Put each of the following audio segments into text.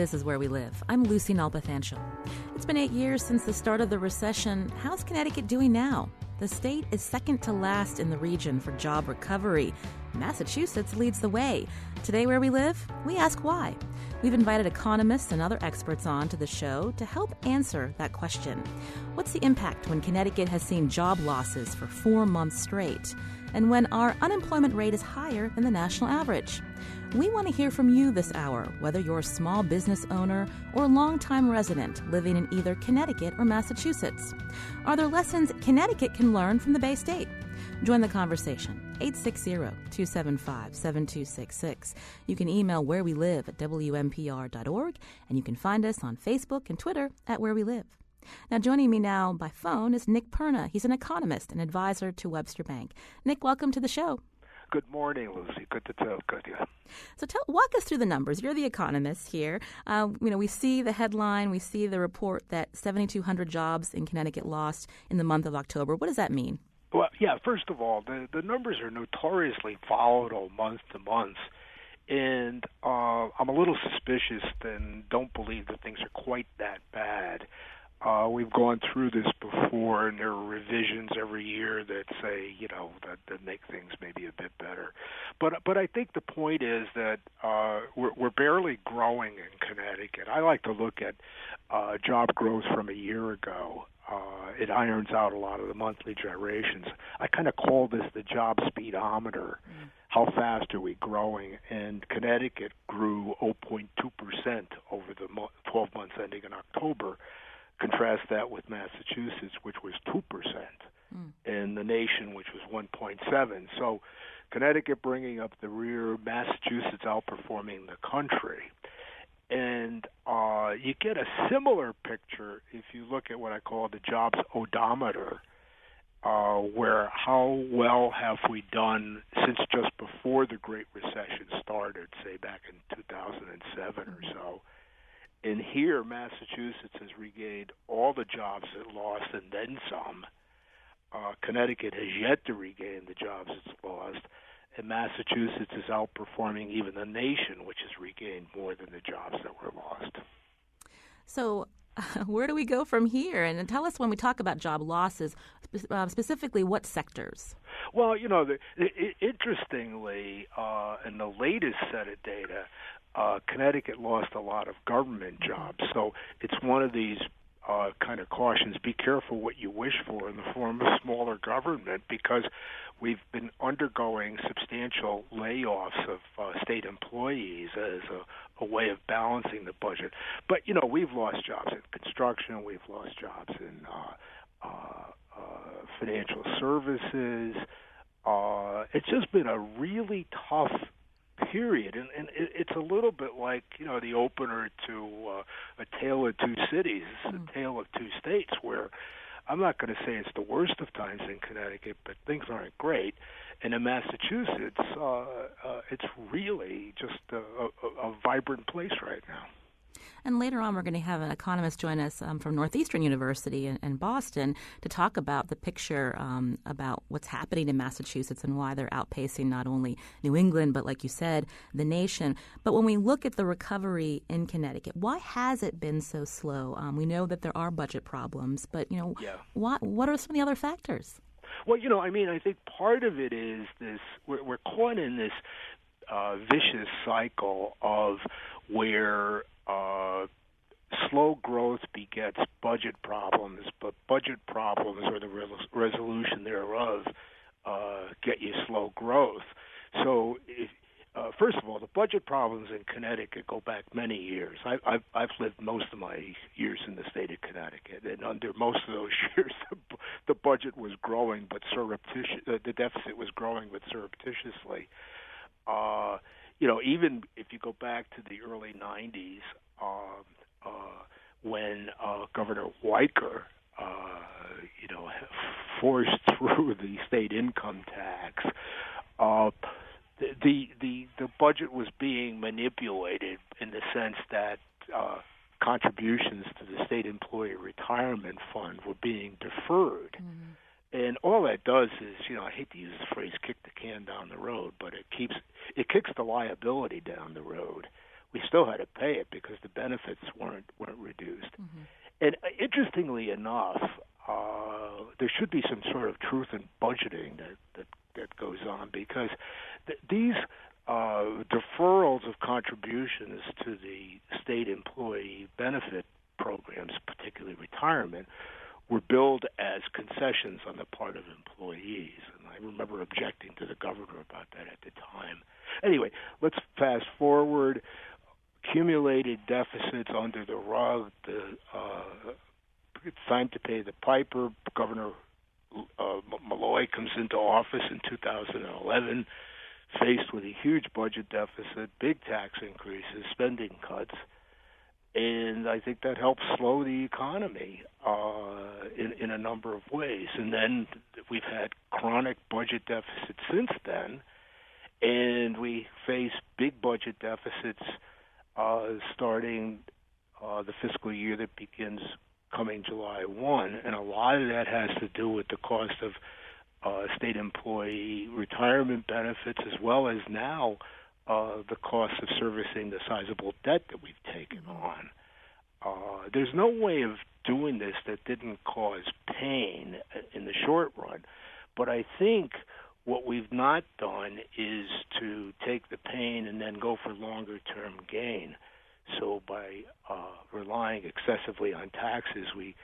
This is Where We Live. I'm Lucy Nalpathanchil. It's been eight years since the start of the recession. How's Connecticut doing now? The state is second to last in the region for job recovery. Massachusetts leads the way. Today, Where We Live, we ask why. We've invited economists and other experts on to the show to help answer that question. What's the impact when Connecticut has seen job losses for four months straight? And when our unemployment rate is higher than the national average? We want to hear from you this hour, whether you're a small business owner or a longtime resident living in either Connecticut or Massachusetts. Are there lessons Connecticut can learn from the Bay State? Join the conversation. 860-275-7266. You can email where we live at wnpr.org and you can find us on Facebook and Twitter at where we live. Now, joining me now by phone is Nick Perna. He's an economist and advisor to Webster Bank. Nick, welcome to the show. Good morning, Lucy. Good to talk with you. So, tell, walk us through the numbers. You're the economist here. Uh, you know, we see the headline, we see the report that 7,200 jobs in Connecticut lost in the month of October. What does that mean? Well, yeah. First of all, the the numbers are notoriously volatile month to month, and uh, I'm a little suspicious and don't believe that things are quite that bad. Uh, we've gone through this before, and there are revisions every year that say, you know, that, that make things maybe a bit better. But but I think the point is that uh, we're, we're barely growing in Connecticut. I like to look at uh, job growth from a year ago. Uh, it irons out a lot of the monthly gyrations. I kind of call this the job speedometer. Mm. How fast are we growing? And Connecticut grew 0.2 percent over the 12 months ending in October Contrast that with Massachusetts, which was 2%, mm. and the nation, which was 1.7. So Connecticut bringing up the rear, Massachusetts outperforming the country. And uh, you get a similar picture if you look at what I call the jobs odometer, uh, where how well have we done since just before the Great Recession started, say back in 2007 or so. And here, Massachusetts has regained all the jobs it lost and then some. Uh, Connecticut has yet to regain the jobs it's lost. And Massachusetts is outperforming even the nation, which has regained more than the jobs that were lost. So, uh, where do we go from here? And tell us when we talk about job losses, uh, specifically what sectors? Well, you know, the, it, interestingly, uh, in the latest set of data, uh, Connecticut lost a lot of government jobs. So it's one of these uh, kind of cautions. Be careful what you wish for in the form of smaller government because we've been undergoing substantial layoffs of uh, state employees as a, a way of balancing the budget. But, you know, we've lost jobs in construction, we've lost jobs in uh, uh, uh, financial services. Uh, it's just been a really tough period, and, and it, it's a little bit like you know the opener to uh, a tale of two cities, mm. a hmm. tale of two states, where I'm not going to say it's the worst of times in Connecticut, but things aren't great. And in Massachusetts, uh, uh, it's really just a, a, a vibrant place right now. And later on, we're going to have an economist join us um, from Northeastern University in, in, Boston to talk about the picture um, about what's happening in Massachusetts and why they're outpacing not only New England, but like you said, the nation. But when we look at the recovery in Connecticut, why has it been so slow? Um, we know that there are budget problems, but you know, yeah. what what are some of the other factors? Well, you know, I mean, I think part of it is this: we're, we're caught in this uh, vicious cycle of where uh, slow growth begets budget problems, but budget problems or the re- resolution thereof uh, get you slow growth. So, if, uh, first of all, the budget problems in Connecticut go back many years. I, I've, I've lived most of my years in the state of Connecticut, and under most of those years, the, the budget was growing, but surreptitious. Uh, the deficit was growing, but surreptitiously. Uh, you know, even if you go back to the early '90s, uh, uh, when uh, Governor Weicker, uh, you know, forced through the state income tax. Uh, the the the budget was being manipulated in the sense that uh, contributions to the state employee retirement fund were being deferred. Mm-hmm. And all that does is, you know, I hate to use the phrase "kick the can down the road," but it keeps it kicks the liability down the road. We still had to pay it because the benefits weren't weren't reduced. Mm-hmm. And uh, interestingly enough, uh, there should be some sort of truth in budgeting that that that goes on because th- these uh, deferrals of contributions to the state employee benefit programs, particularly retirement, were billed as concessions on the part of employees. And I remember objecting to the governor about that at the time. Anyway, let's fast forward. Accumulated deficits under the rug. The, uh, it's time to pay the piper. Governor uh, Malloy comes into office in 2011, faced with a huge budget deficit, big tax increases, spending cuts, and I think that helps slow the economy uh, in in a number of ways. And then we've had chronic budget deficits since then, and we face big budget deficits uh, starting uh, the fiscal year that begins coming July 1, and a lot of that has to do with the cost of uh, state employee retirement benefits, as well as now uh, the cost of servicing the sizable debt that we've taken on. Uh, there's no way of doing this that didn't cause pain in the short run, but I think what we've not done is to take the pain and then go for longer term gain. So by uh, relying excessively on taxes, we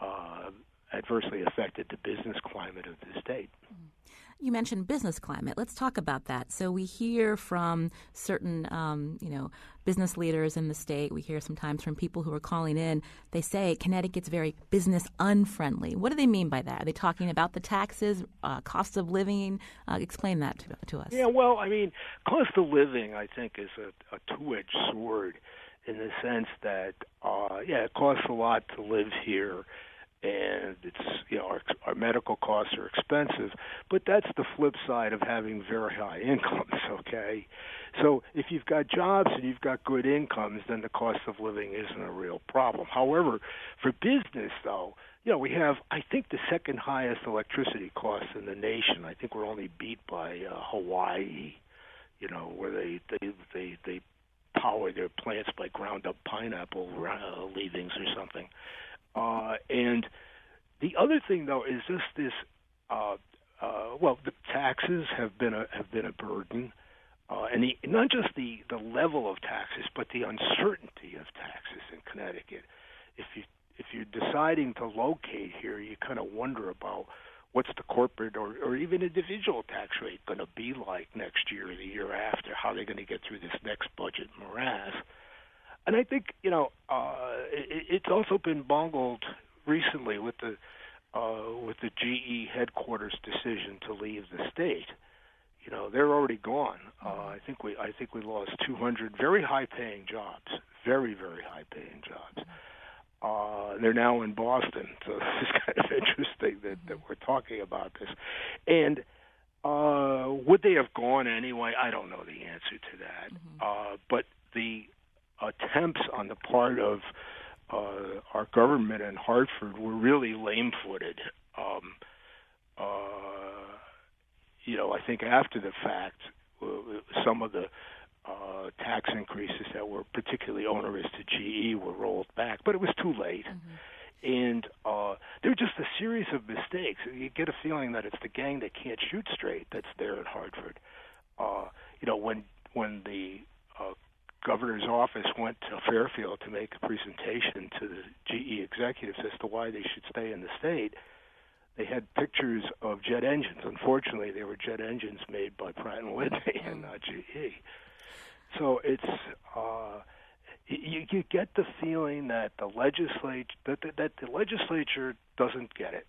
uh, adversely affected the business climate of the state. Mm-hmm. You mentioned business climate. Let's talk about that. So we hear from certain, um, you know, business leaders in the state. We hear sometimes from people who are calling in. They say Connecticut's very business unfriendly. What do they mean by that? Are they talking about the taxes, uh, cost of living? Uh, explain that to, to, us. Yeah, well, I mean, cost of living, I think, is a, a two-edged sword in the sense that, uh, yeah, it costs a lot to live here, and it's you know our, our medical costs are expensive, but that's the flip side of having very high incomes. Okay, so if you've got jobs and you've got good incomes, then the cost of living isn't a real problem. However, for business though, you know, we have, I think, the second highest electricity costs in the nation. I think we're only beat by uh, Hawaii, you know, where they they they they power their plants by ground up pineapple uh, leavings or something. Uh, and the other thing, though, is just this. Uh, uh, well, the taxes have been a have been a burden, uh, and the, not just the the level of taxes, but the uncertainty of taxes in Connecticut. If you if you're deciding to locate here, you kind of wonder about what's the corporate or, or even individual tax rate going to be like next year or the year after? How are they going to get through this next budget morass? And I think you know uh, it, it's also been bungled recently with the uh, with the GE headquarters decision to leave the state. You know they're already gone. Uh, I think we I think we lost 200 very high paying jobs, very very high paying jobs. Uh, they're now in Boston, so it's kind of interesting that, that we're talking about this. And uh, would they have gone anyway? I don't know the answer to that. Mm-hmm. Uh, but the attempts on the part of uh, our government in Hartford were really lame-footed. Um, uh, you know, I think after the fact, uh, some of the uh, tax increases that were particularly onerous to GE were rolled back, but it was too late. Mm-hmm. And uh, there were just a series of mistakes. You get a feeling that it's the gang that can't shoot straight that's there in Hartford. Uh, you know, when when the uh, governor's office went to Fairfield to make a presentation to the GE executives as to why they should stay in the state, they had pictures of jet engines. Unfortunately, they were jet engines made by Pratt and Whitney and not GE. So it's uh, you, you get the feeling that the legislature that that the legislature doesn't get it.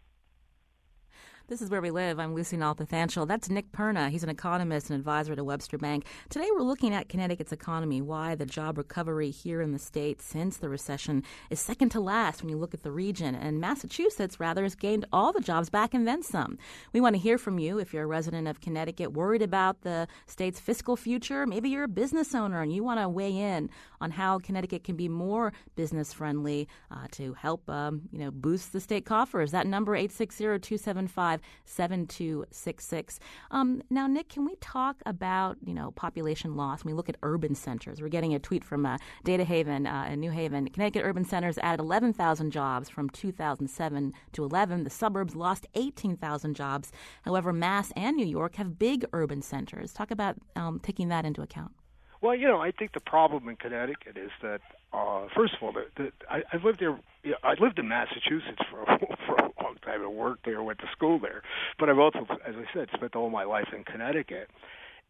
This is where we live. I'm Lucy Nalpathanchil. That's Nick Perna. He's an economist and advisor to Webster Bank. Today we're looking at Connecticut's economy, why the job recovery here in the state since the recession is second to last when you look at the region. And Massachusetts, rather, has gained all the jobs back and then some. We want to hear from you if you're a resident of Connecticut, worried about the state's fiscal future. Maybe you're a business owner and you want to weigh in on how Connecticut can be more business friendly uh, to help um, you know boost the state coffers. That number 860 275 7266. Um, now, Nick, can we talk about, you know, population loss when we look at urban centers? We're getting a tweet from uh, DataHaven uh, in New Haven. Connecticut urban centers added 11,000 jobs from 2007 to 11. The suburbs lost 18,000 jobs. However, Mass and New York have big urban centers. Talk about um, taking that into account. Well, you know, I think the problem in Connecticut is that, uh, first of all, the, the, I, I've lived there. You know, I lived in Massachusetts for for a long time and worked there, went to school there, but I've also, as I said, spent all my life in Connecticut.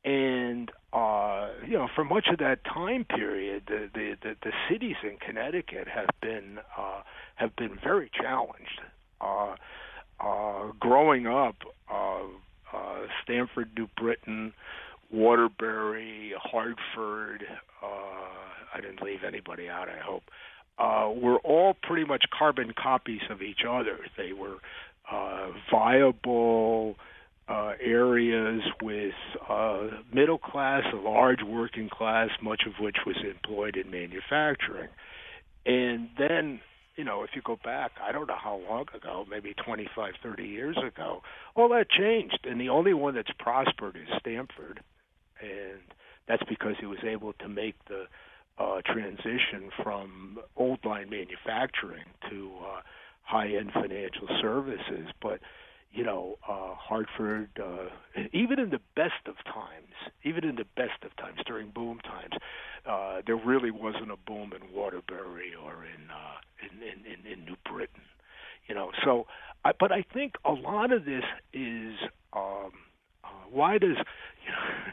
And uh, you know, for much of that time period, the the, the, the cities in Connecticut have been uh, have been very challenged. Uh, uh, growing up, uh, uh, Stamford, New Britain, Waterbury, Hartford, uh, I didn't leave anybody out, I hope, uh, were all pretty much carbon copies of each other. They were uh, viable uh, areas with uh, middle class, a large working class, much of which was employed in manufacturing. And then, you know, if you go back, I don't know how long ago, maybe 25, 30 years ago, all that changed. And the only one that's prospered is Stamford and that's because he was able to make the uh, transition from old line manufacturing to uh, high end financial services. But you know, uh, Hartford, uh, even in the best of times, even in the best of times during boom times, uh, there really wasn't a boom in Waterbury or in uh, in, in, in, New Britain. You know, so I, but I think a lot of this is um, uh, why does you know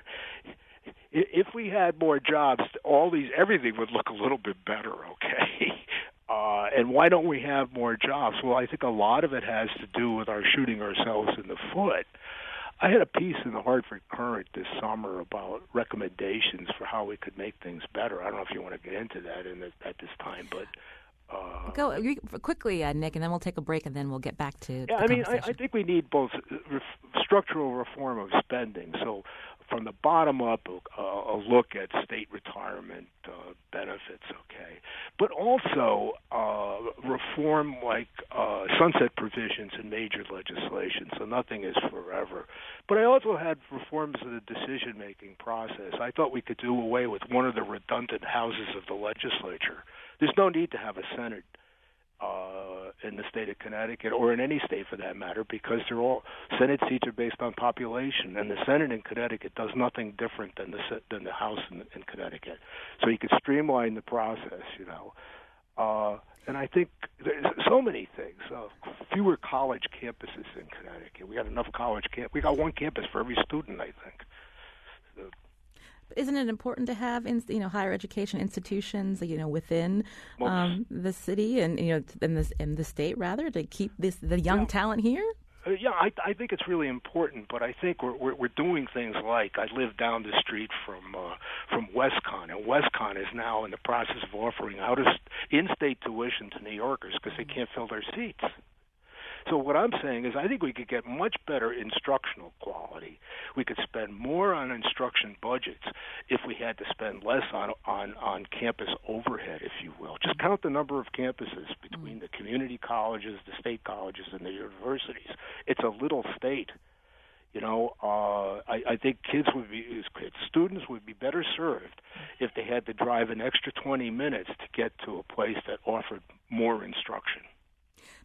if we had more jobs, all these everything would look a little bit better. Okay. Uh, and why don't we have more jobs? Well, I think a lot of it has to do with our shooting ourselves in the foot. I had a piece in the Hartford Courant this summer about recommendations for how we could make things better. I don't know if you want to get into that in the, at this time, but uh, Go quickly, uh, Nick, and then we'll take a break, and then we'll get back to. Yeah, I mean, I, I, think we need both ref- structural reform of spending. So, from the bottom up, uh, a look at state retirement uh, benefits, okay, but also uh, reform like uh, sunset provisions in major legislation. So nothing is forever. But I also had reforms of the decision-making process. I thought we could do away with one of the redundant houses of the legislature. There's no need to have a Senate uh, in the state of Connecticut or in any state for that matter, because they're all Senate seats are based on population, and the Senate in Connecticut does nothing different than the than the House in, in Connecticut. So you could streamline the process, you know. Uh, and I think there's so many things. Uh, fewer college campuses in Connecticut. We got enough college camp. We got one campus for every student, I think isn't it important to have in, you know higher education institutions you know within um, the city and you know in the in the state rather to keep this the young yeah. talent here? Uh, yeah, I, I think it's really important, but I think we're, we're we're doing things like I live down the street from uh, from WestConn, and WestConn is now in the process of offering out of in-state tuition to New Yorkers because they can't fill their seats. So what I'm saying is I think we could get much better instructional quality. We could spend more on instruction budgets if we had to spend less on on on campus overhead, if you will. Just count the number of campuses between the community colleges, the state colleges, and the universities. It's a little state. You know, uh, I, I think kids would be students would be better served if they had to drive an extra 20 minutes to get to a place that offered more instruction.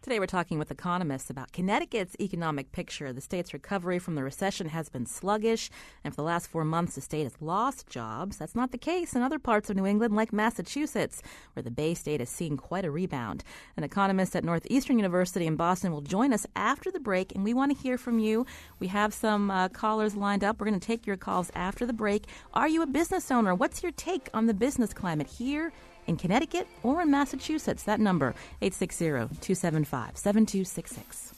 Today, we're talking with economists about Connecticut's economic picture. The state's recovery from the recession has been sluggish, and for the last four months, the state has lost jobs. That's not the case in other parts of New England, like Massachusetts, where the Bay State is seeing quite a rebound. An economist at Northeastern University in Boston will join us after the break, and we want to hear from you. We have some uh, callers lined up. We're going to take your calls after the break. Are you a business owner? What's your take on the business climate here in Connecticut or in Massachusetts. That number, 860 275 7266.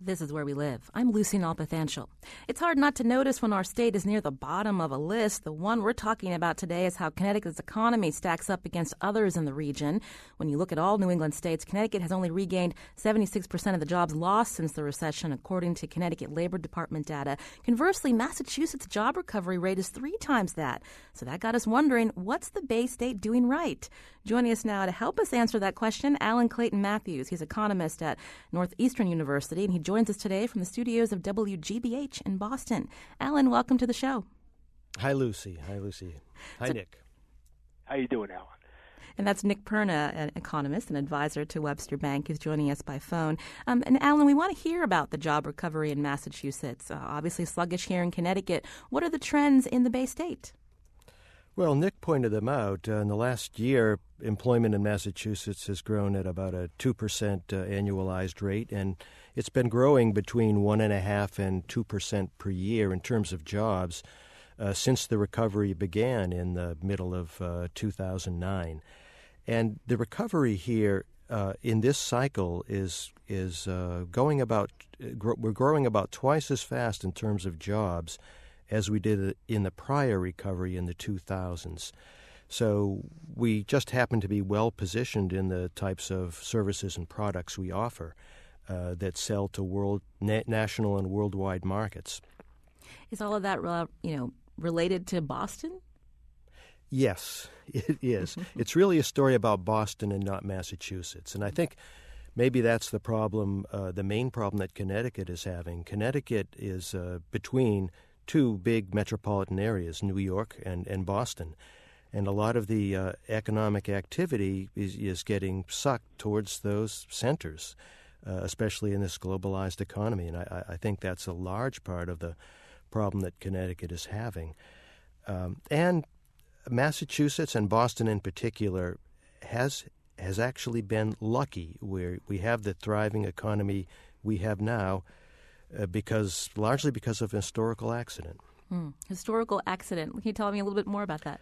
This is where we live. I'm Lucy Nalpathanchil. It's hard not to notice when our state is near the bottom of a list. The one we're talking about today is how Connecticut's economy stacks up against others in the region. When you look at all New England states, Connecticut has only regained 76% of the jobs lost since the recession, according to Connecticut Labor Department data. Conversely, Massachusetts' job recovery rate is three times that. So that got us wondering what's the Bay State doing right? Joining us now to help us answer that question, Alan Clayton Matthews. He's economist at Northeastern University, and he joins us today from the studios of WGBH in Boston. Alan, welcome to the show. Hi, Lucy. Hi, Lucy. Hi, so, Nick. How you doing, Alan? And that's Nick Perna, an economist and advisor to Webster Bank, who's joining us by phone. Um, and Alan, we want to hear about the job recovery in Massachusetts. Uh, obviously, sluggish here in Connecticut. What are the trends in the Bay State? Well, Nick pointed them out. Uh, in the last year, employment in Massachusetts has grown at about a 2% uh, annualized rate, and it's been growing between 1.5 and 2% per year in terms of jobs uh, since the recovery began in the middle of uh, 2009. And the recovery here uh, in this cycle is is uh, going about we're growing about twice as fast in terms of jobs as we did in the prior recovery in the 2000s. So we just happen to be well positioned in the types of services and products we offer uh, that sell to world na- national and worldwide markets. Is all of that, you know, related to Boston? Yes, it is. it's really a story about Boston and not Massachusetts, and I think maybe that's the problem, uh, the main problem that Connecticut is having. Connecticut is uh, between two big metropolitan areas, New York and, and Boston. And a lot of the uh, economic activity is, is getting sucked towards those centers, uh, especially in this globalized economy. And I, I, think that's a large part of the problem that Connecticut is having. Um, and Massachusetts and Boston in particular has has actually been lucky where we have the thriving economy we have now uh, because largely because of historical accident. Hmm. Historical accident. Can you tell me a little bit more about that?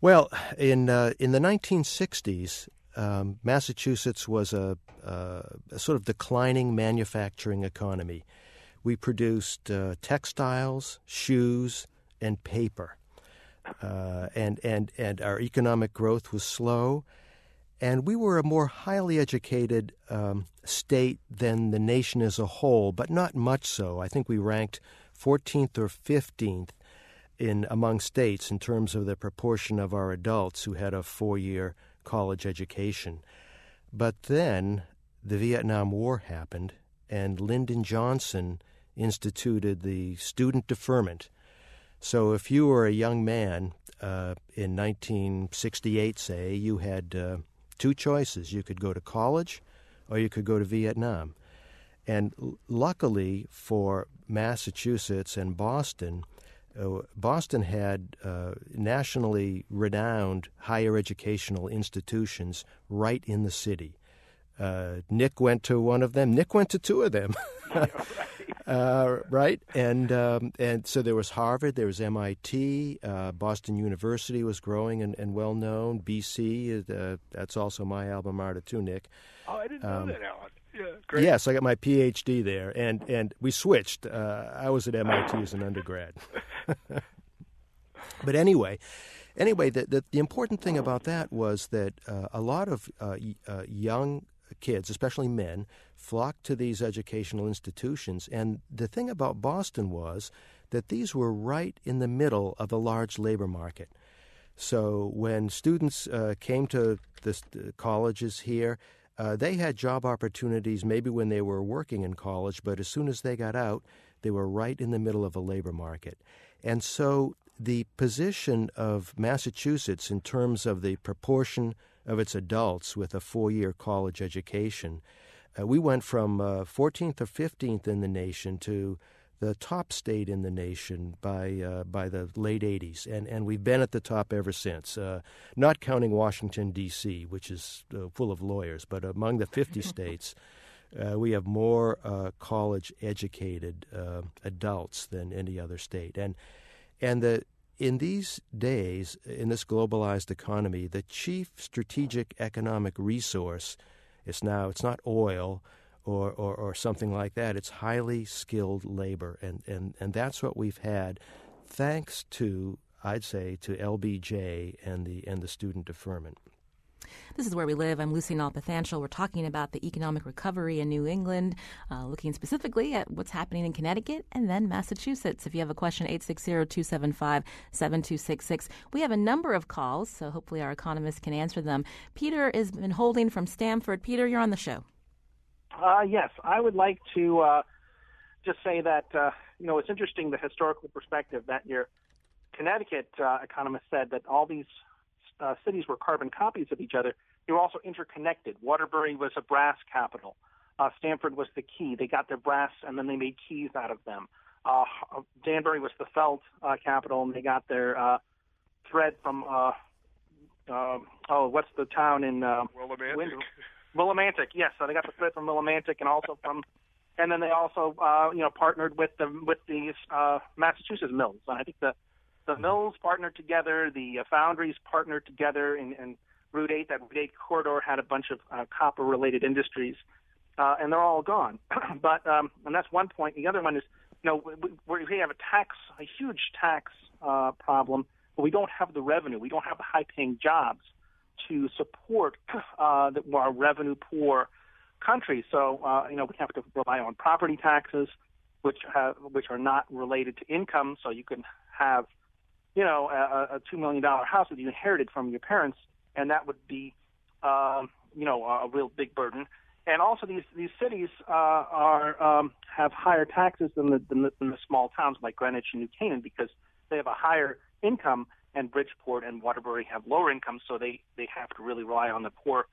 Well, in uh, in the 1960s, um, Massachusetts was a, uh, a, sort of declining manufacturing economy. We produced uh, textiles, shoes, and paper, uh, and and and our economic growth was slow and we were a more highly educated um, state than the nation as a whole, but not much so. I think we ranked 14th or 15th in among states in terms of the proportion of our adults who had a four-year college education. But then the Vietnam War happened, and Lyndon Johnson instituted the student deferment. So if you were a young man uh, in 1968, say, you had uh, two choices. You could go to college or you could go to Vietnam. And luckily for Massachusetts and Boston, uh, Boston had uh, nationally renowned higher educational institutions right in the city. Uh, Nick went to one of them. Nick went to two of them. uh, right? And um, and so there was Harvard, there was MIT, uh, Boston University was growing and, and well known. BC, uh, that's also my alma mater too, Nick. Oh, I didn't um, know that, Alan. Yeah, great. Yes, I got my PhD there, and and we switched. Uh, I was at MIT as an undergrad. but anyway. Anyway, the, the, the, important thing about that was that uh, a lot of uh, young kids, especially men, flocked to these educational institutions. And the thing about Boston was that these were right in the middle of a large labor market. So when students uh, came to the colleges here, uh, they had job opportunities maybe when they were working in college, but as soon as they got out, they were right in the middle of a labor market. And so the position of Massachusetts in terms of the proportion of its adults with a four year college education. Uh, we went from uh, 14th or 15th in the nation to the top state in the nation by uh, by the late 80s, and, and we've been at the top ever since. Uh, not counting Washington D.C., which is uh, full of lawyers, but among the 50 states, uh, we have more uh, college educated uh, adults than any other state, and and the in these days, in this globalized economy, the chief strategic economic resource is now it's not oil or, or, or something like that. It's highly skilled labor, and, and, and that's what we've had thanks to, I'd say, to LBJ and the, and the student deferment. This is where we live. I'm Lucy Nalpathanchil. We're talking about the economic recovery in New England, uh, looking specifically at what's happening in Connecticut and then Massachusetts. If you have a question, 860-275-7266. We have a number of calls, so hopefully our economists can answer them. Peter has been holding from Stamford. Peter, you're on the show. Uh, yes, I would like to uh, just say that, uh, you know, it's interesting the historical perspective that your Connecticut uh, economist said that all these uh, cities were carbon copies of each other, they were also interconnected. Waterbury was a brass capital. Uh, Stamford was the key. They got their brass and then they made keys out of them. Uh, Danbury was the felt uh, capital, and they got their uh, thread from uh, uh, oh, what's the town in uh, Willimantic. Wind- Willimantic, yes. So they got the thread from Willimantic, and also from, and then they also uh, you know partnered with the with these uh, Massachusetts mills. And I think the the mills partnered together, the uh, foundries partnered together, and, and Route 8, that Route 8 corridor had a bunch of uh, copper-related industries, uh, and they're all gone. but um, and that's one point. The other one is, you know, we, we have a tax, a huge tax uh, problem, but we don't have the revenue. We don't have the high-paying jobs to support uh, the, our revenue-poor country. So, uh, you know, we have to rely on property taxes, which have, which are not related to income. So you can have you know, a, a two million dollar house that you inherited from your parents, and that would be, um, you know, a real big burden. And also, these these cities uh, are um, have higher taxes than the, than the than the small towns like Greenwich and New Canaan because they have a higher income, and Bridgeport and Waterbury have lower income, so they they have to really rely on the poor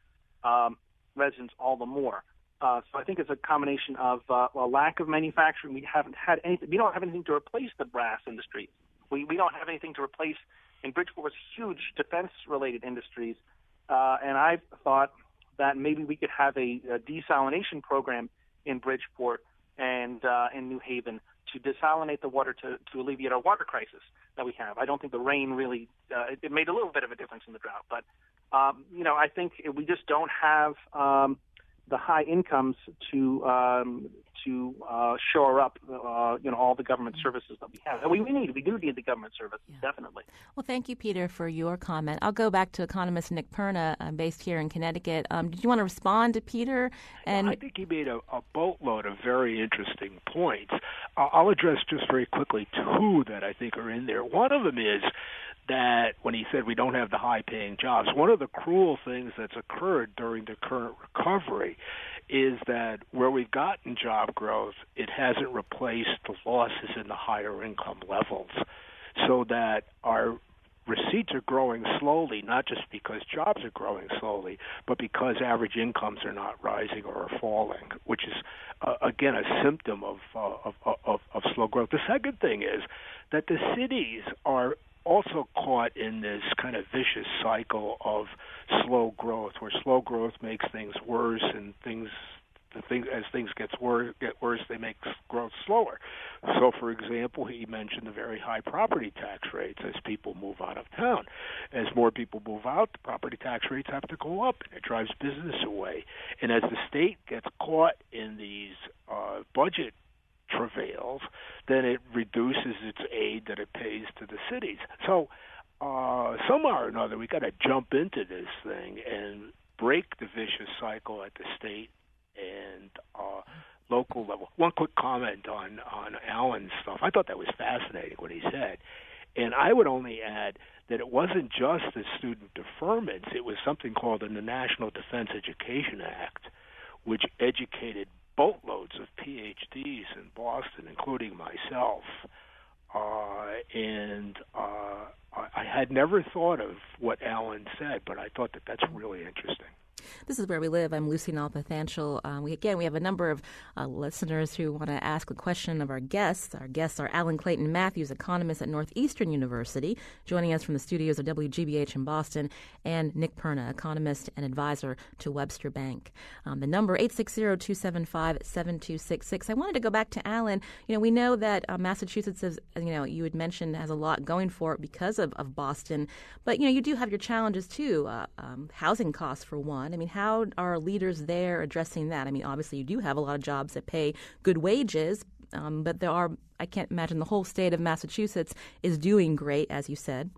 um, residents all the more. Uh, so I think it's a combination of uh, a lack of manufacturing. We haven't had anything. We don't have anything to replace the brass industry. We we don't have anything to replace in Bridgeport's huge defense-related industries, uh, and I thought that maybe we could have a, a desalination program in Bridgeport and uh, in New Haven to desalinate the water to, to alleviate our water crisis that we have. I don't think the rain really uh, it, it made a little bit of a difference in the drought, but um, you know I think we just don't have um, the high incomes to um, to uh, shore up, uh, you know, all the government services that we have. And we, we need, we do need the government services, yeah. definitely. Well, thank you, Peter, for your comment. I'll go back to economist Nick Perna, uh, based here in Connecticut. Um, did you want to respond to Peter? And I think he made a, a boatload of very interesting points. I'll address just very quickly two that I think are in there. One of them is that when he said we don't have the high paying jobs, one of the cruel things that's occurred during the current recovery is that where we've gotten job growth, it hasn't replaced the losses in the higher income levels. So that our receipts are growing slowly, not just because jobs are growing slowly, but because average incomes are not rising or are falling, which is uh, again a symptom of, uh, of, of of slow growth. The second thing is that the cities are also caught in this kind of vicious cycle of slow growth, where slow growth makes things worse, and things the thing as things gets worse, get worse, they make growth slower. So, for example, he mentioned the very high property tax rates as people move out of town. As more people move out, the property tax rates have to go up, and it drives business away. And as the state gets caught in these uh, budget travails, then it reduces its aid that it pays to the cities. So, uh, somehow or another, we got to jump into this thing and break the vicious cycle at the state and uh, local level. One quick comment on on Alan's stuff. I thought that was fascinating what he said, and I would only add that it wasn't just the student deferments. It was something called the National Defense Education Act, which educated boatloads of PhDs in Boston, including myself. Uh, and uh, I I had never thought of what Alan said, but I thought that that's really interesting. This is where we live. I'm Lucy Nalpathanchil. Um, we again we have a number of uh, listeners who want to ask a question of our guests. Our guests are Alan Clayton Matthews, economist at Northeastern University, joining us from the studios of WGBH in Boston, and Nick Perna, economist and advisor to Webster Bank. Um, the number 860-275-7266. I wanted to go back to Alan. You know, we know that uh, Massachusetts, is, you know, you had mentioned has a lot going for it because of, of Boston, but you know, you do have your challenges too. Uh, um, housing costs for one I mean, how are leaders there addressing that? I mean, obviously, you do have a lot of jobs that pay good wages, um, but there are, I can't imagine the whole state of Massachusetts is doing great, as you said.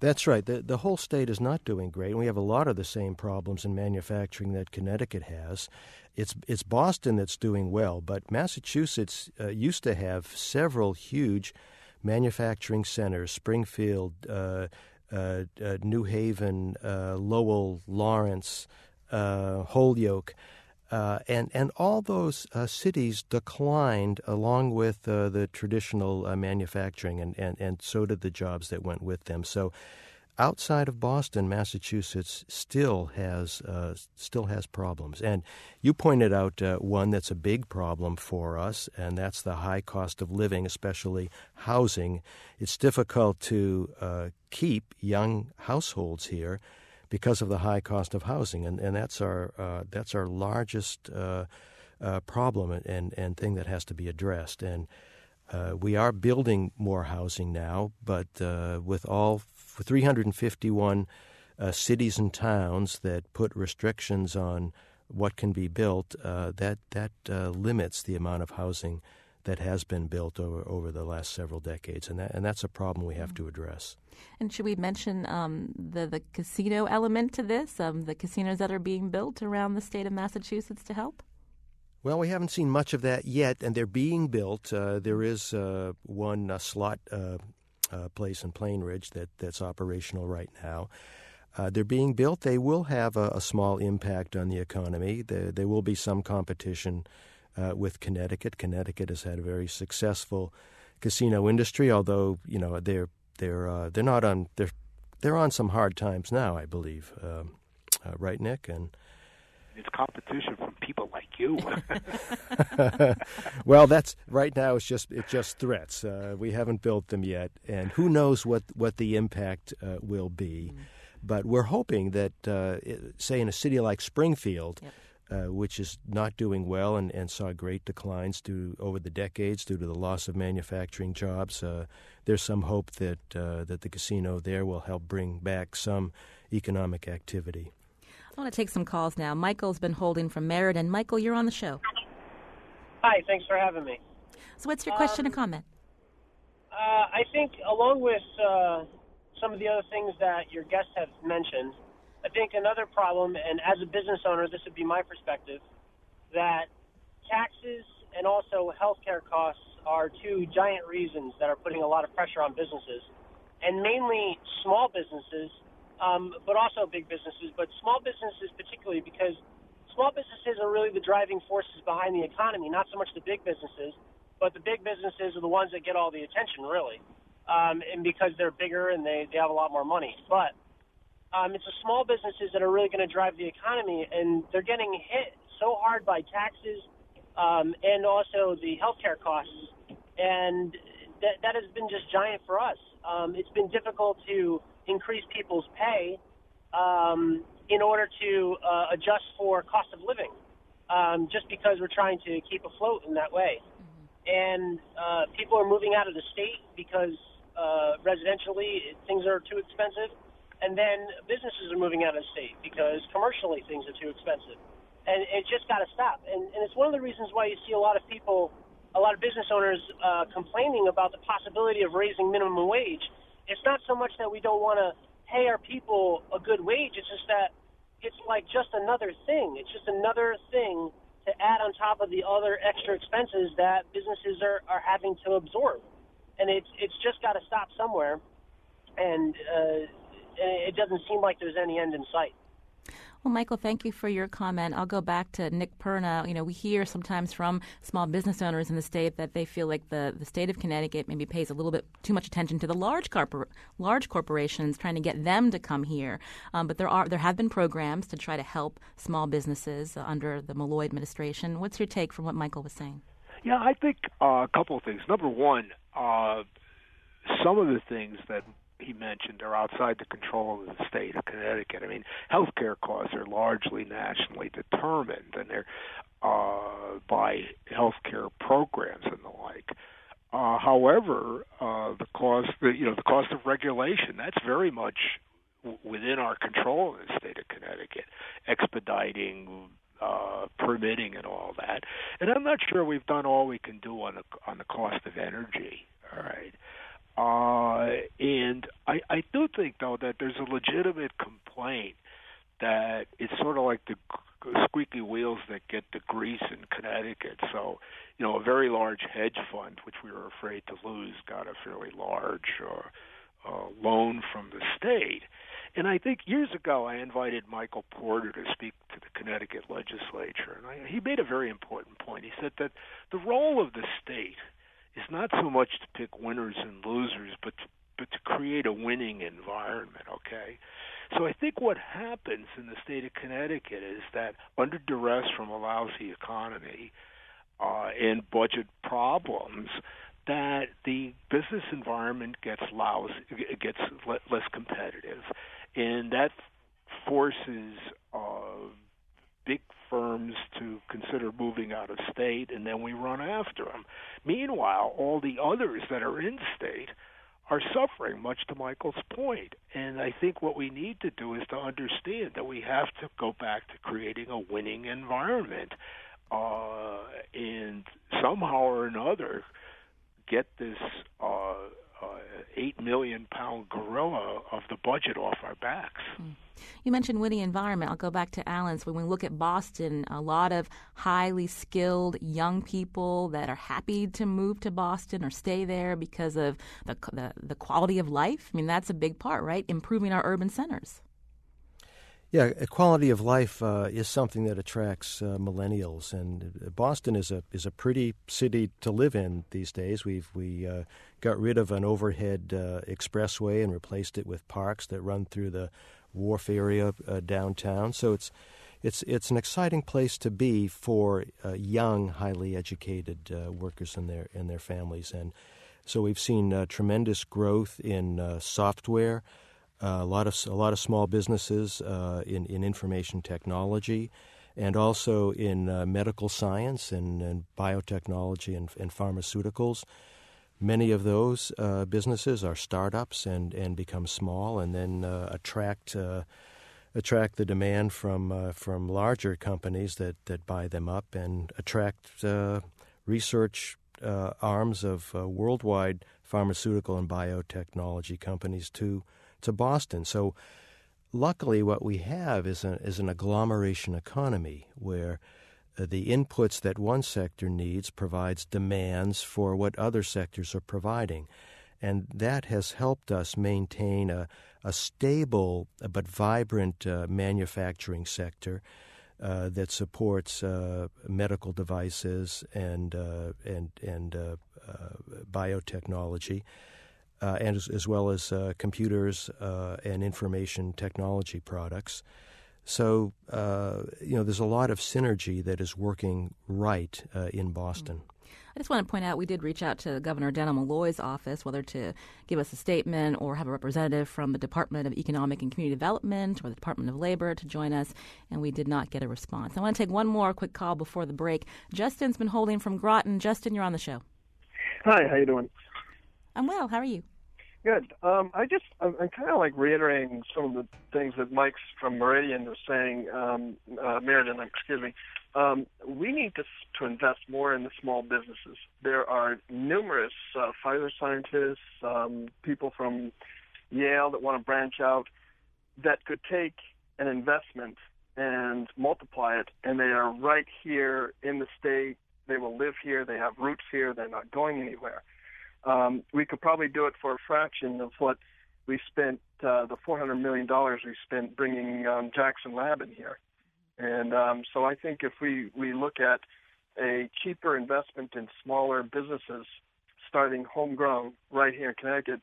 That's right. The, the whole state is not doing great, and we have a lot of the same problems in manufacturing that Connecticut has. It's, it's Boston that's doing well, but Massachusetts uh, used to have several huge manufacturing centers Springfield, uh, New Haven, uh, Lowell, Lawrence, uh, Holyoke. Uh, and and all those uh, cities declined along with uh, the traditional uh, manufacturing, and, and, and so did the jobs that went with them. So, outside of Boston, Massachusetts still has uh, still has problems. And you pointed out uh, one that's a big problem for us, and that's the high cost of living, especially housing. It's difficult to keep young households here because of the high cost of housing, and, and that's our uh, that's our largest uh, uh, problem and, and thing that has to be addressed. And uh, we are building more housing now, but uh, with all 351 uh, cities and towns that put restrictions on what can be built, that that limits the amount of housing that has been built over, over the last several decades, and that and that's a problem we have to address. And should we mention um, the the casino element to this? Um, the casinos that are being built around the state of Massachusetts to help. Well, we haven't seen much of that yet, and they're being built. Uh, there is uh, one uh, slot uh, place in Plainridge that, that's operational right now. Uh, they're being built. They will have a, a, small impact on the economy. There, will be some competition uh, with Connecticut. Connecticut has had a very successful casino industry, although you know they're they're uh, they're not on they're they're on some hard times now, I believe. Um, uh, right, Nick and. It's competition from you. well, that's right now. It's just it's just threats. Uh, we haven't built them yet, and who knows what what the impact uh, will be. Mm. But we're hoping that, uh, say, in a city like Springfield, yep uh, which is not doing well and, and saw great declines due over the decades due to the loss of manufacturing jobs. Uh, there's some hope that uh, that the casino there will help bring back some economic activity. I want to take some calls now. Michael's been holding from Meriden. Michael, you're on the show. Hi, thanks for having me. So, what's your question um, or comment? Uh, I think, along with uh, some of the other things that your guests have mentioned, I think another problem, and as a business owner, this would be my perspective, that taxes and also healthcare costs are two giant reasons that are putting a lot of pressure on businesses, and mainly small businesses, um, but also big businesses, but small businesses particularly because small businesses are really the driving forces behind the economy, not so much the big businesses, but the big businesses are the ones that get all the attention, really, um, and because they're bigger and they, they have a lot more money. But um, it's the small businesses that are really going to drive the economy, and they're getting hit so hard by taxes um, and also the healthcare costs, and that that has been just giant for us. Um, it's been difficult to increase people's pay um, in order to uh, adjust for cost of living, um, just because we're trying to keep afloat in that way. And uh, people are moving out of the state because uh, residentially things are too expensive and then businesses are moving out of state because commercially things are too expensive. And it just got to stop. And, and it's one of the reasons why you see a lot of people, a lot of business owners uh, complaining about the possibility of raising minimum wage. It's not so much that we don't want to pay our people a good wage, it's just that it's like just another thing. It's just another thing to add on top of the other extra expenses that businesses are, are having to absorb. And it's, it's just got to stop somewhere. And, uh, it doesn't seem like there's any end in sight. Well, Michael, thank you for your comment. I'll go back to Nick Perna. You know, we hear sometimes from small business owners in the state that they feel like the, the state of Connecticut maybe pays a little bit too much attention to the large corpor- large corporations, trying to get them to come here. Um, but there are there have been programs to try to help small businesses under the Malloy administration. What's your take from what Michael was saying? Yeah, I think uh, a couple of things. Number one, uh, some of the things that he mentioned are outside the control of the state of Connecticut. I mean, healthcare costs are largely nationally determined, and they're uh, by healthcare programs and the like. Uh, however, uh, the cost, the, you know, the cost of regulation that's very much within our control in the state of Connecticut, expediting uh, permitting and all that. And I'm not sure we've done all we can do on the on the cost of energy. All right. Uh, and I, I do think though that there's a legitimate complaint that it's sort of like the squeaky wheels that get the grease in Connecticut. So, you know, a very large hedge fund, which we were afraid to lose, got a fairly large uh, uh, loan from the state. And I think years ago I invited Michael Porter to speak to the Connecticut legislature, and I, he made a very important point. He said that the role of the state is not so much to pick winners and losers, but to, but to create a winning environment. Okay, so I think what happens in the state of Connecticut is that under duress from a lousy economy uh, and budget problems, that the business environment gets lousy, gets less competitive, and that forces uh, big firms to consider moving out of state, and then we run after them. Meanwhile, all the others that are in state are suffering, much to Michael's point. And I think what we need to do is to understand that we have to go back to creating a winning environment, uh, and somehow or another get this. Uh, eight million pound gorilla of the budget off our backs. Hmm. You mentioned winning environment. I'll go back to Alan's. When we look at Boston, a lot of highly skilled young people that are happy to move to Boston or stay there because of the, the, the quality of life. I mean, that's a big part, right? Improving our urban centers. Yeah, quality of life uh, is something that attracts uh, millennials, and Boston is a is a pretty city to live in these days. We've we uh, got rid of an overhead uh, expressway and replaced it with parks that run through the wharf area uh, downtown. So it's it's it's an exciting place to be for uh, young, highly educated workers and their and their families, and so we've seen tremendous growth in software. Uh, a lot of a lot of small businesses uh, in in information technology, and also in uh, medical science and, and biotechnology and, and, pharmaceuticals. Many of those uh, businesses are startups and, and become small, and then uh, attract uh, attract the demand from from larger companies that, that buy them up and attract research arms of worldwide pharmaceutical and biotechnology companies to to Boston. So, luckily, what we have is, a, is an agglomeration economy where uh, the inputs that one sector needs provides demands for what other sectors are providing. And that has helped us maintain a, a stable but vibrant uh, manufacturing sector uh, that supports uh, medical devices and, uh, and, and uh, biotechnology uh, and as, as, well as uh, computers uh, and information technology products. So, uh, you know, there's a lot of synergy that is working right uh, in Boston. I just want to point out we did reach out to Governor Dannel Malloy's office, whether to give us a statement or have a representative from the Department of Economic and Community Development or the Department of Labor to join us, and we did not get a response. I want to take one more quick call before the break. Justin's been holding from Groton. Justin, you're on the show. Hi, how you doing? I'm well. How are you? Good. Um, I just I'm, I'm kind of like reiterating some of the things that Mike's from Meridian was saying. Um, uh, Meriden, excuse me. Um, we need to to invest more in the small businesses. There are numerous uh, Pfizer scientists, um, people from Yale that want to branch out that could take an investment and multiply it, and they are right here in the state. They will live here. They have roots here. They're not going anywhere um, we could probably do it for a fraction of what we spent, uh, the $400 million we spent bringing um, Jackson Lab in here. And um, so I think if we, we look at a cheaper investment in smaller businesses starting homegrown right here in Connecticut,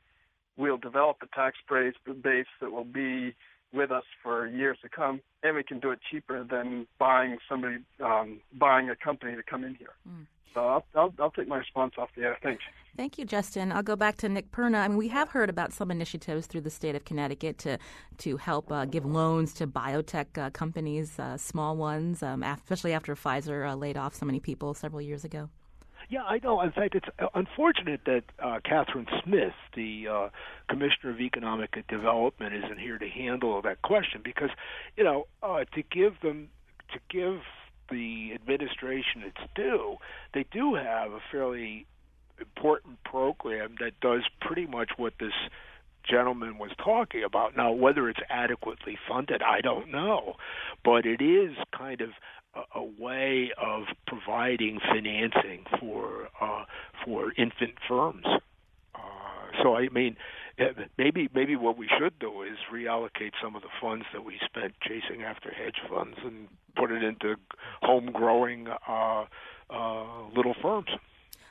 we'll develop a tax base, base that will be with us for years to come, and we can do it cheaper than buying somebody, um, buying a company to come in here. Mm. So I'll, I'll, I'll take my response off the air. Thanks. Thank you, Justin. I'll go back to Nick Perna. I mean, we have heard about some initiatives through the state of Connecticut to to help uh, give loans to biotech uh, companies, uh, small ones, um, especially after Pfizer uh, laid off so many people several years ago. Yeah, I know. In fact, it's uh, unfortunate that uh, Catherine Smith, the uh, Commissioner of Economic Development, isn't here to handle that question because, you know, uh, to give them to give the administration its due, they do have a fairly important program that does pretty much what this gentleman was talking about. Now, whether it's adequately funded, I don't know, but it is kind of a, way of providing financing for uh, for infant firms. Uh, so, I mean, eh, maybe maybe what we should do is reallocate some of the funds that we spent chasing after hedge funds and put it into home growing uh, uh, little firms.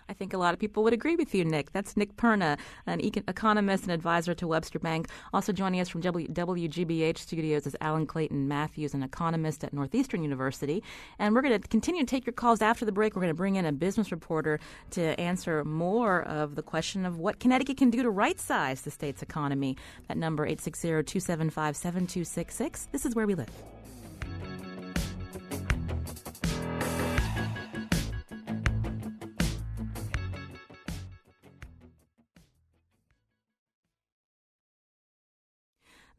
I think a lot of people would agree with you, Nick. That's Nick Perna, an econ- economist and advisor to Webster Bank. Also joining us from w- WGBH studios is Alan Clayton Matthews, an economist at Northeastern University. And we're going to continue to take your calls after the break. We're going to bring in a business reporter to answer more of the question of what Connecticut can do to right size the state's economy. That number, 860 275 7266. This is where we live.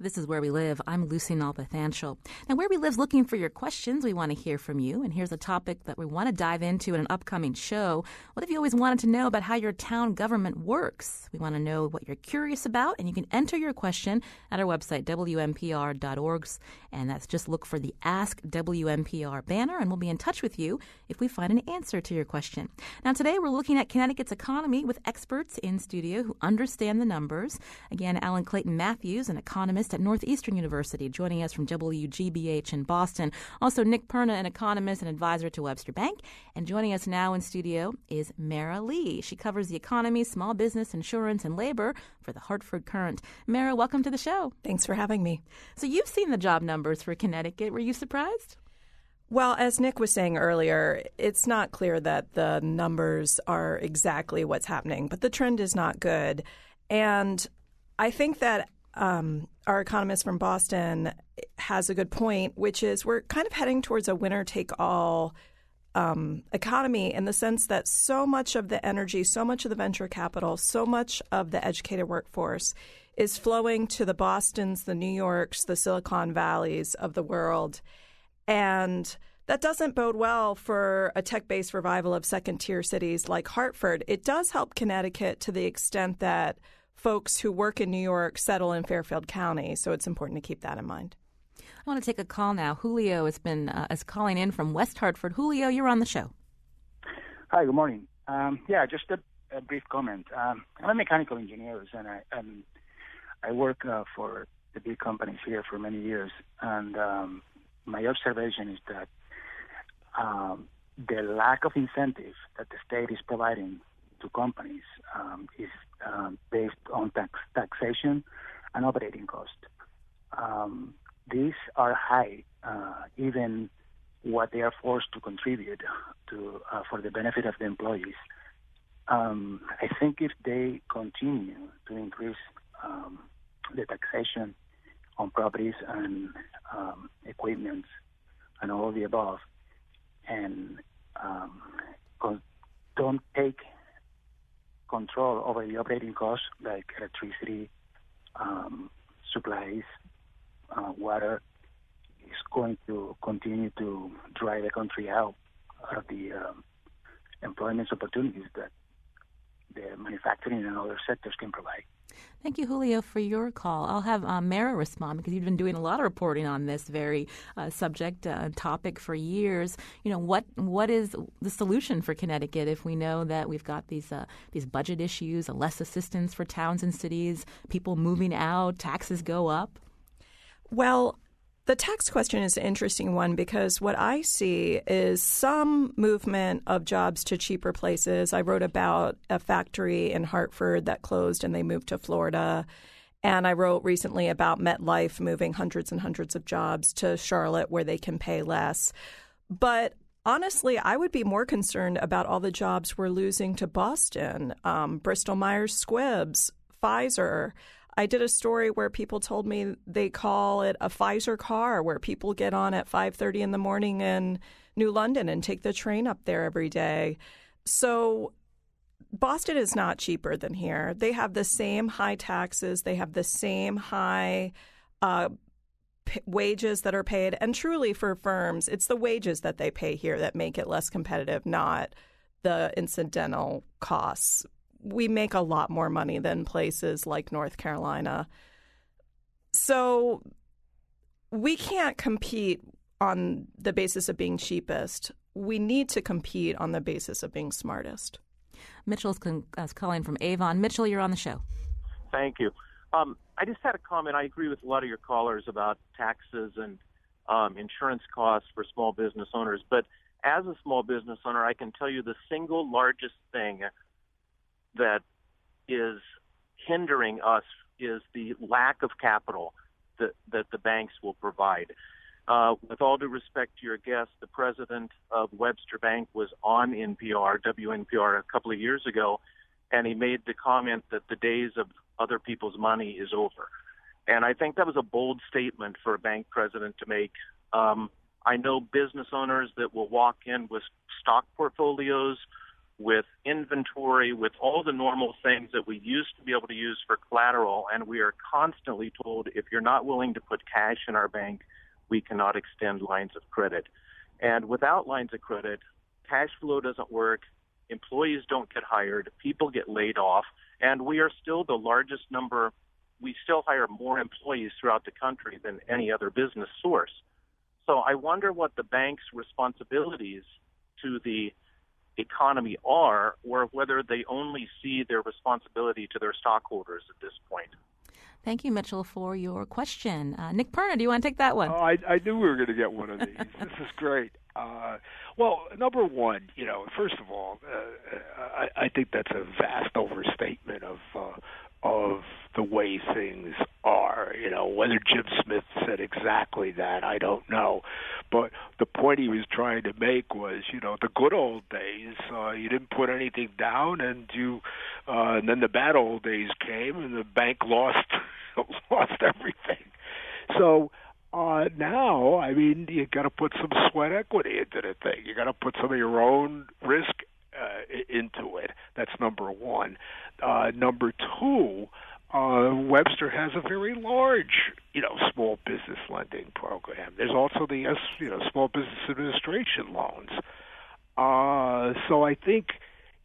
This is Where We Live. I'm Lucy Nalpathanchil. Now, Where We Live is looking for your questions. We want to hear from you. And here's a topic that we want to dive into in an upcoming show. What if you always wanted to know about how your town government works? We want to know what you're curious about, and you can enter your question at our website, WNPR.org. And that's just look for the Ask WNPR banner, and we'll be in touch with you if we find an answer to your question. Now, today we're looking at Connecticut's economy with experts in studio who understand the numbers. Again, Alan Clayton Matthews, an economist at Northeastern University, joining us from WGBH in Boston. Also, Nick Perna, an economist and advisor to Webster Bank. And joining us now in studio is Mara Lee. She covers the economy, small business, insurance, and labor for the Hartford Courant. Mara, welcome to the show. Thanks for having me. So, you've seen the job numbers for Connecticut. Were you surprised? Well, as Nick was saying earlier, it's not clear that the numbers are exactly what's happening, but the trend is not good. And I think that um, our economist from Boston has a good point, which is we're kind of heading towards a winner take all um, economy in the sense that so much of the energy, so much of the venture capital, so much of the educated workforce is flowing to the Bostons, the New Yorks, the Silicon Valleys of the world. And that doesn't bode well for a tech based revival of second tier cities like Hartford. It does help Connecticut to the extent that folks who work in New York settle in Fairfield County, so it's important to keep that in mind. I want to take a call now. Julio has been uh, is calling in from West Hartford. Julio, you're on the show. Hi, good morning. Um, yeah, just a, a brief comment. Um, I'm a mechanical engineer, and I and I work uh, for the big companies here for many years. And um, my observation is that um, the lack of incentive that the state is providing to companies um, is um, based on tax, taxation and operating cost. Um, these are high, uh, even what they are forced to contribute to uh, for the benefit of the employees. Um, I think if they continue to increase um, the taxation on properties and um, equipment and all the above, and um, don't take control over the operating costs like electricity, um, supplies, uh, water, is going to continue to drive the country out of the um, employment opportunities that the manufacturing and other sectors can provide. Thank you, Julio, for your call. I'll have um, Mara respond because you've been doing a lot of reporting on this very uh, subject uh, topic for years. You know, what what is the solution for Connecticut if we know that we've got these uh, these budget issues, less assistance for towns and cities, people moving out, taxes go up? Well, the tax question is an interesting one because what I see is some movement of jobs to cheaper places. I wrote about a factory in Hartford that closed and they moved to Florida. And I wrote recently about MetLife moving hundreds and hundreds of jobs to Charlotte where they can pay less. But honestly, I would be more concerned about all the jobs we're losing to Boston, um, Bristol Myers Squibbs, Pfizer. I did a story where people told me they call it a Pfizer car, where people get on at 5:30 in the morning in New London and take the train up there every day. So Boston is not cheaper than here. They have the same high taxes, they have the same high uh, p- wages that are paid. And truly, for firms, it's the wages that they pay here that make it less competitive, not the incidental costs. We make a lot more money than places like North Carolina. So we can't compete on the basis of being cheapest. We need to compete on the basis of being smartest. Mitchell's con- uh, calling from Avon. Mitchell, you're on the show. Thank you. Um, I just had a comment. I agree with a lot of your callers about taxes and um, insurance costs for small business owners. But as a small business owner, I can tell you the single largest thing that is hindering us is the lack of capital that, that the banks will provide. Uh, with all due respect to your guest, the president of Webster Bank was on NPR, WNPR, a couple of years ago, and he made the comment that the days of other people's money is over. And I think that was a bold statement for a bank president to make. Um, I know business owners that will walk in with stock portfolios, with inventory, with all the normal things that we used to be able to use for collateral, and we are constantly told if you're not willing to put cash in our bank, we cannot extend lines of credit. And without lines of credit, cash flow doesn't work, employees don't get hired, people get laid off, and we are still the largest number. We still hire more employees throughout the country than any other business source. So I wonder what the bank's responsibilities to the economy are, or whether they only see their responsibility to their stockholders at this point. Thank you, Mitchell, for your question. Uh, Nick Perna, do you want to take that one? Oh, I, I knew we were going to get one of these. this is great. Uh, well, number one, you know, first of all, uh, I, I think that's a vast overstatement of uh, of the way things are. You know, whether Jim Smith said exactly that, I don't know. But the point he was trying to make was, you know, the good old days, uh, you didn't put anything down, and you, uh, and then the bad old days came, and the bank lost lost everything. So uh, now, I mean, you got to put some sweat equity into the thing. You got to put some of your own risk into it. That's number one. Uh, number two, uh, Webster has a very large, you know, small business lending program. There's also the you know Small Business Administration loans. Uh, so I think,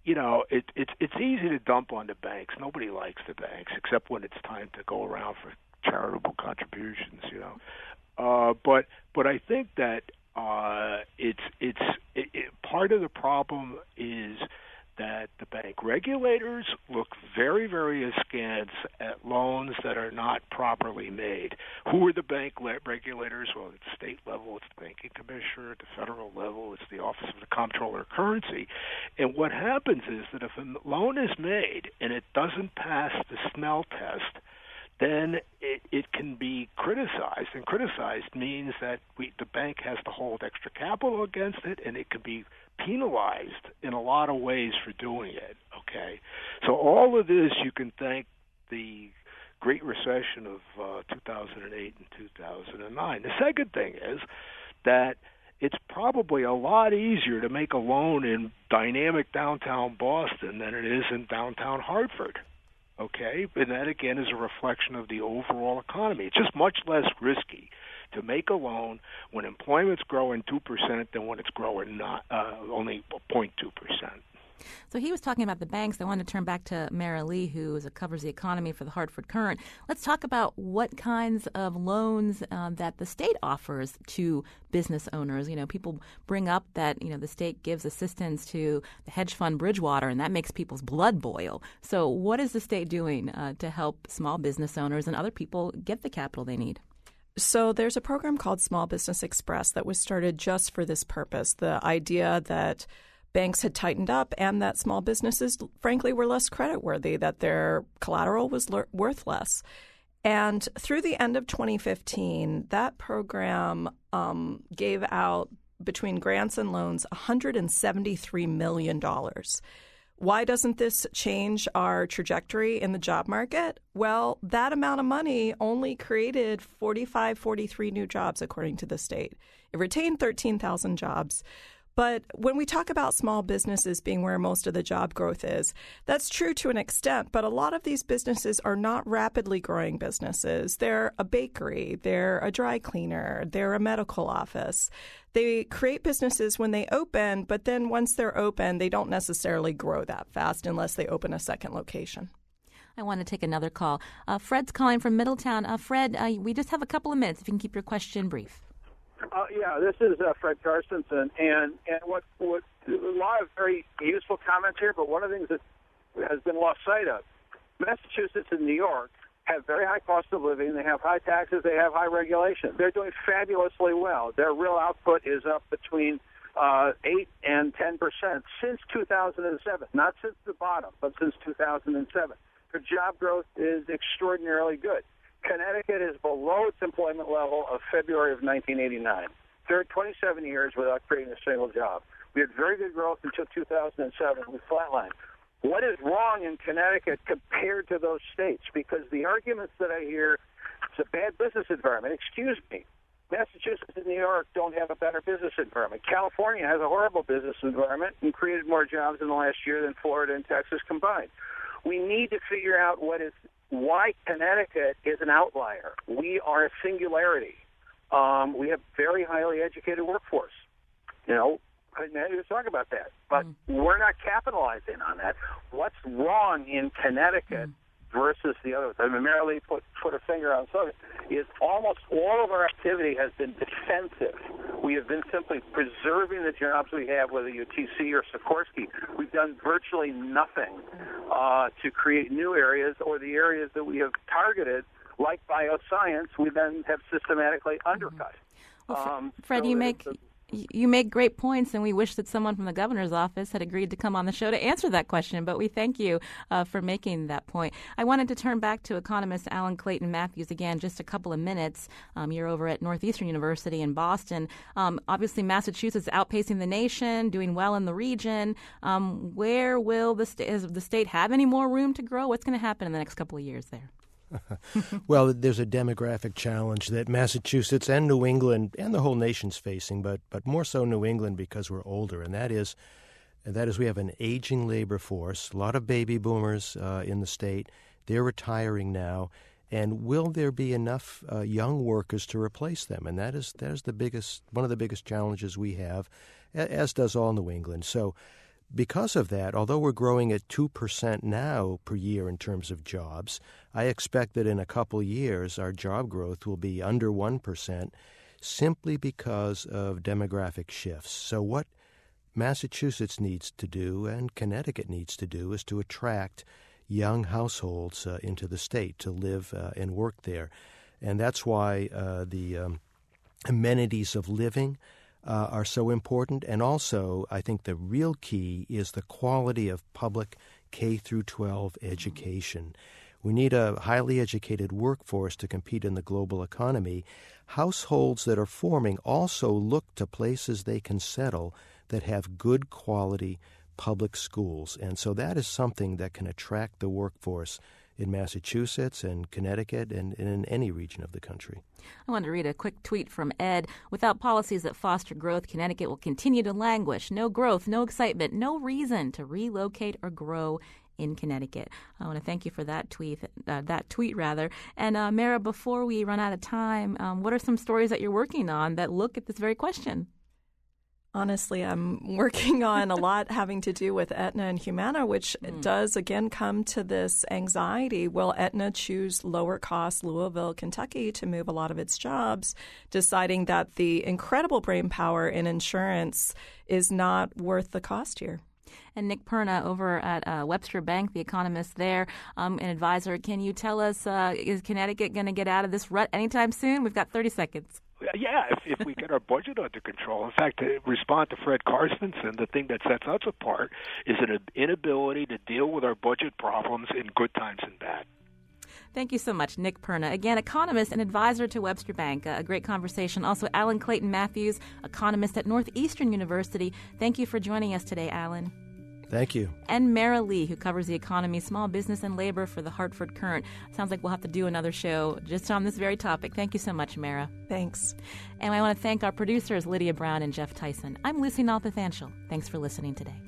you know, it, it's it's easy to dump on the banks. Nobody likes the banks except when it's time to go around for charitable contributions, you know. Uh, but but I think that uh, it's it's it, it, part of the problem is that the bank regulators look very very askance at loans that are not properly made. Who are the bank regulators? Well, at the state level, it's the banking commissioner. At the federal level, it's the Office of the Comptroller of Currency. And what happens is that if a loan is made and it doesn't pass the smell test then it, it can be criticized. And criticized means that we, the bank has to hold extra capital against it, and it can be penalized in a lot of ways for doing it. Okay, so all of this you can thank the Great Recession of uh, 2008 and 2009. The second thing is that it's probably a lot easier to make a loan in dynamic downtown Boston than it is in downtown Hartford okay? And that again is a reflection of the overall economy. It's just much less risky to make a loan when employment's growing two percent than when it's growing not uh, only 0.2 percent. So he was talking about the banks. I want to turn back to Mara Lee, who is, covers the economy for the Hartford Courant. Let's talk about what kinds of loans um, that the state offers to business owners. You know, people bring up that you know the state gives assistance to the hedge fund Bridgewater, and that makes people's blood boil. So, what is the state doing uh, to help small business owners and other people get the capital they need? So there's a program called Small Business Express that was started just for this purpose. The idea that banks had tightened up and that small businesses, frankly, were less creditworthy, that their collateral was le- worth less. And through the end of 2015, that program um, gave out between grants and loans $173 million. Why doesn't this change our trajectory in the job market? Well, that amount of money only created 45, 43 new jobs, according to the state. It retained 13,000 jobs. But when we talk about small businesses being where most of the job growth is, that's true to an extent, but a lot of these businesses are not rapidly growing businesses. They're a bakery, they're a dry cleaner, they're a medical office. They create businesses when they open, but then once they're open, they don't necessarily grow that fast unless they open a second location. I want to take another call. Uh, Fred's calling from Middletown. Uh, Fred, uh, we just have a couple of minutes if you can keep your question brief. Uh, yeah, this is uh, Fred Carstensen, and and what what a lot of very useful comments here, but one of the things that has been lost sight of, Massachusetts and New York have very high cost of living. They have high taxes. They have high regulation. They're doing fabulously well. Their real output is up between uh, eight and ten percent since 2007. Not since the bottom, but since 2007. Their job growth is extraordinarily good. Connecticut is below its employment level of February of 1989. There are 27 years without creating a single job. We had very good growth until 2007. We flatlined. What is wrong in Connecticut compared to those states? Because the arguments that I hear, it's a bad business environment. Excuse me. Massachusetts and New York don't have a better business environment. California has a horrible business environment and created more jobs in the last year than Florida and Texas combined. We need to figure out what is why Connecticut is an outlier. We are a singularity. Um, we have very highly educated workforce. You know, even talk about that, but mm. we're not capitalizing on that. What's wrong in Connecticut mm versus the others. I mean, Mary put put her finger on something. Is almost all of our activity has been defensive. We have been simply preserving the jobs we have, whether UTC or Sikorsky. We've done virtually nothing uh, to create new areas or the areas that we have targeted, like bioscience. We then have systematically undercut. Well, um, Fred, so you make you make great points, and we wish that someone from the governor's office had agreed to come on the show to answer that question. But we thank you uh, for making that point. I wanted to turn back to economist Alan Clayton Matthews again, just a couple of minutes. Um, you're over at Northeastern University in Boston. Um, obviously, Massachusetts outpacing the nation, doing well in the region. Um, where will the, the state have any more room to grow? What's going to happen in the next couple of years there? well, there's a demographic challenge that Massachusetts and New England and the whole nation's facing, but but more so New England because we're older, and that is that is we have an aging labor force, a lot of baby boomers uh, in the state. They're retiring now, and will there be enough uh, young workers to replace them? And that is that is the biggest one of the biggest challenges we have, as does all New England. So because of that, although we're growing at 2% now per year in terms of jobs, I expect that in a couple years our job growth will be under 1% simply because of demographic shifts. So, what Massachusetts needs to do and Connecticut needs to do is to attract young households uh, into the state to live uh, and work there. And that's why uh, the um, amenities of living, uh, are so important. And also, I think the real key is the quality of public K through 12 education. We need a highly educated workforce to compete in the global economy. Households that are forming also look to places they can settle that have good quality public schools. And so that is something that can attract the workforce in Massachusetts and Connecticut and, and in any region of the country. I want to read a quick tweet from Ed. Without policies that foster growth, Connecticut will continue to languish. No growth, no excitement, no reason to relocate or grow in Connecticut. I want to thank you for that tweet. Uh, that tweet rather. And uh, Mara, before we run out of time, um, what are some stories that you're working on that look at this very question? Honestly, I'm working on a lot having to do with Aetna and Humana, which mm. does again come to this anxiety. Will Aetna choose lower cost Louisville, Kentucky to move a lot of its jobs, deciding that the incredible brain power in insurance is not worth the cost here? And Nick Perna over at uh, Webster Bank, the economist there, um, an advisor. Can you tell us, uh, is Connecticut going to get out of this rut anytime soon? We've got 30 seconds yeah, if, if we get our budget under control. In fact, to respond to Fred Carstensen, the thing that sets us apart is an inability to deal with our budget problems in good times and bad. Thank you so much, Nick Perna. Again, economist and advisor to Webster Bank. A great conversation. Also, Alan Clayton Matthews, economist at Northeastern University. Thank you for joining us today, Alan. Thank you. And Mara Lee, who covers the economy, small business, and labor for the Hartford Courant. Sounds like we'll have to do another show just on this very topic. Thank you so much, Mara. Thanks. And I want to thank our producers, Lydia Brown and Jeff Tyson. I'm Lucy Nalpathanchil. Thanks for listening today.